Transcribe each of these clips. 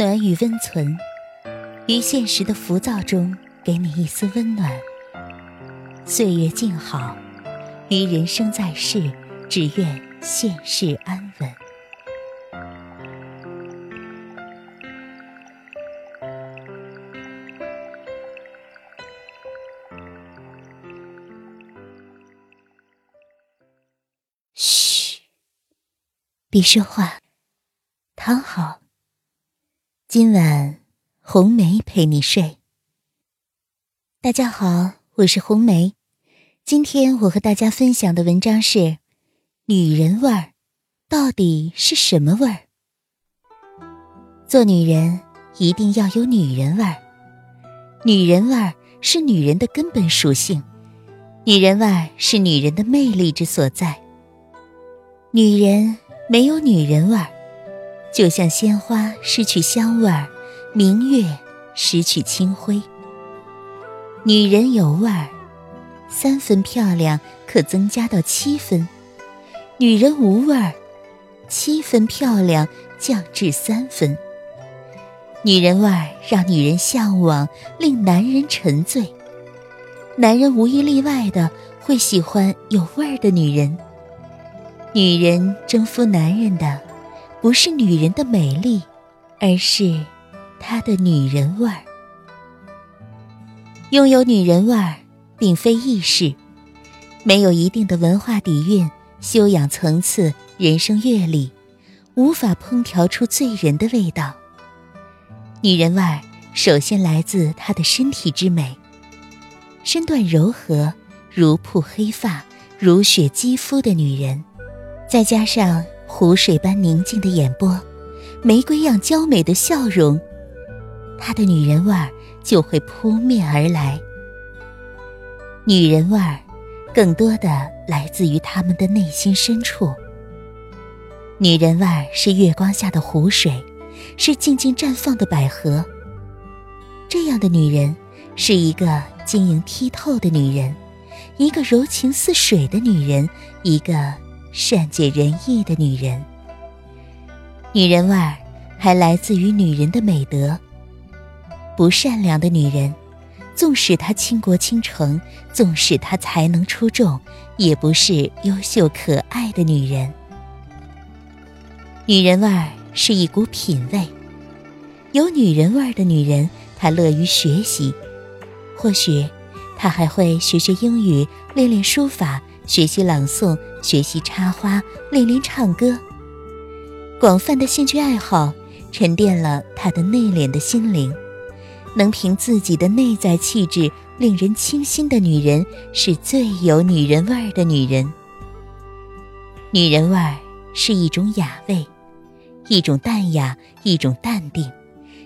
暖与温存，于现实的浮躁中给你一丝温暖。岁月静好，于人生在世，只愿现世安稳。嘘，别说话，躺好。今晚，红梅陪你睡。大家好，我是红梅。今天我和大家分享的文章是：女人味儿到底是什么味儿？做女人一定要有女人味儿。女人味儿是女人的根本属性，女人味儿是女人的魅力之所在。女人没有女人味儿。就像鲜花失去香味儿，明月失去清辉。女人有味儿，三分漂亮可增加到七分；女人无味儿，七分漂亮降至三分。女人味儿让女人向往，令男人沉醉。男人无一例外的会喜欢有味儿的女人。女人征服男人的。不是女人的美丽，而是她的女人味儿。拥有女人味儿，并非易事。没有一定的文化底蕴、修养层次、人生阅历，无法烹调出醉人的味道。女人味儿首先来自她的身体之美，身段柔和、如瀑黑发、如雪肌肤的女人，再加上。湖水般宁静的眼波，玫瑰样娇美的笑容，她的女人味儿就会扑面而来。女人味儿，更多的来自于她们的内心深处。女人味儿是月光下的湖水，是静静绽放的百合。这样的女人，是一个晶莹剔透的女人，一个柔情似水的女人，一个。善解人意的女人，女人味儿还来自于女人的美德。不善良的女人，纵使她倾国倾城，纵使她才能出众，也不是优秀可爱的女人。女人味儿是一股品味，有女人味儿的女人，她乐于学习，或许她还会学学英语，练练书法。学习朗诵，学习插花，练练唱歌。广泛的兴趣爱好沉淀了她的内敛的心灵，能凭自己的内在气质令人倾心的女人，是最有女人味儿的女人。女人味儿是一种雅味，一种淡雅，一种淡定，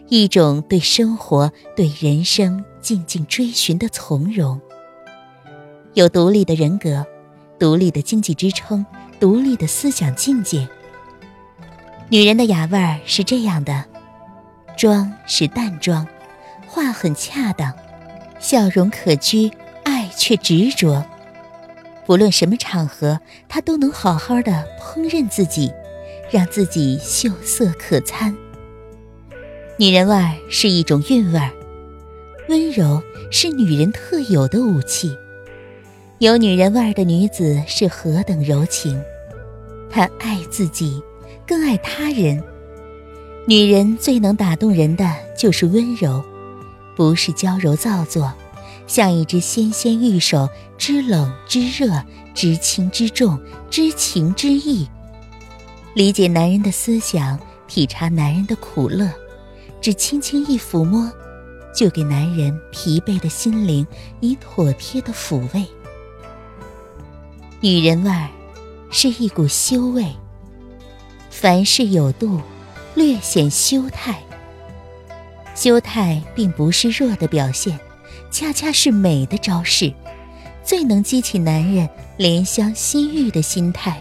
一种对生活、对人生静静追寻的从容。有独立的人格。独立的经济支撑，独立的思想境界。女人的雅味儿是这样的：妆是淡妆，话很恰当，笑容可掬，爱却执着。不论什么场合，她都能好好的烹饪自己，让自己秀色可餐。女人味儿是一种韵味儿，温柔是女人特有的武器。有女人味儿的女子是何等柔情，她爱自己，更爱他人。女人最能打动人的就是温柔，不是娇柔造作，像一只纤纤玉手，知冷知热，知轻知重，知情知意，理解男人的思想，体察男人的苦乐，只轻轻一抚摸，就给男人疲惫的心灵以妥帖的抚慰。女人味儿，是一股羞味。凡事有度，略显羞态。羞态并不是弱的表现，恰恰是美的招式，最能激起男人怜香惜玉的心态。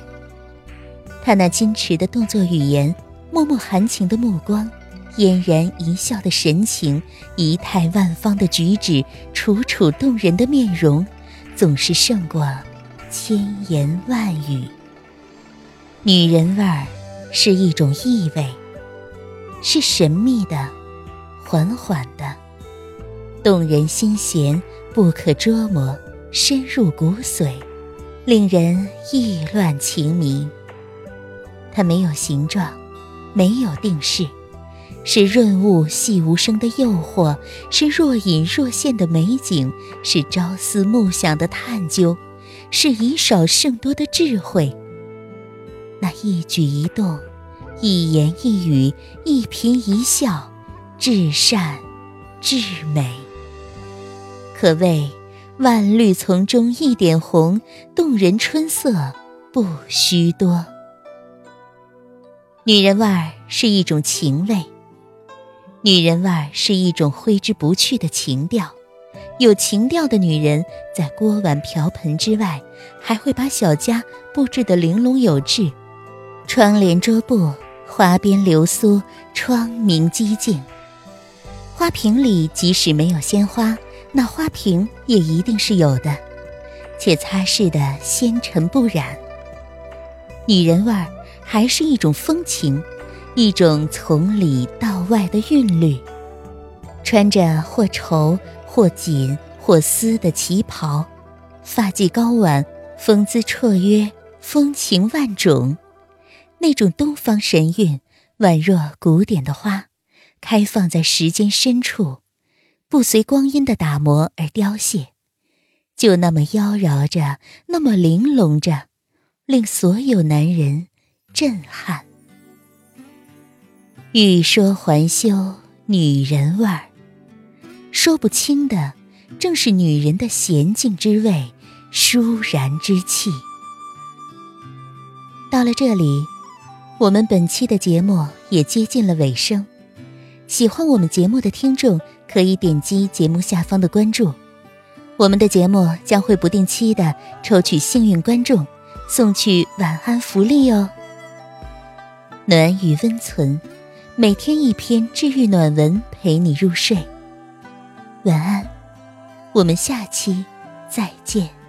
她那矜持的动作语言，脉脉含情的目光，嫣然一笑的神情，仪态万方的举止，楚楚动人的面容，总是胜过。千言万语，女人味儿是一种意味。是神秘的、缓缓的、动人心弦、不可捉摸、深入骨髓，令人意乱情迷。它没有形状，没有定式。是润物细无声的诱惑，是若隐若现的美景，是朝思暮想的探究，是以少胜多的智慧。那一举一动，一言一语，一颦一笑，至善至美。可谓万绿丛中一点红，动人春色不须多。女人味儿是一种情味。女人味儿是一种挥之不去的情调，有情调的女人在锅碗瓢盆之外，还会把小家布置得玲珑有致，窗帘桌布、花边流苏、窗明几净。花瓶里即使没有鲜花，那花瓶也一定是有的，且擦拭得纤尘不染。女人味儿还是一种风情。一种从里到外的韵律，穿着或绸或锦或丝的旗袍，发髻高挽，风姿绰约，风情万种。那种东方神韵，宛若古典的花，开放在时间深处，不随光阴的打磨而凋谢，就那么妖娆着，那么玲珑着，令所有男人震撼。欲说还休，女人味儿，说不清的，正是女人的娴静之味，舒然之气。到了这里，我们本期的节目也接近了尾声。喜欢我们节目的听众，可以点击节目下方的关注，我们的节目将会不定期的抽取幸运观众，送去晚安福利哦。暖与温存。每天一篇治愈暖文，陪你入睡。晚安，我们下期再见。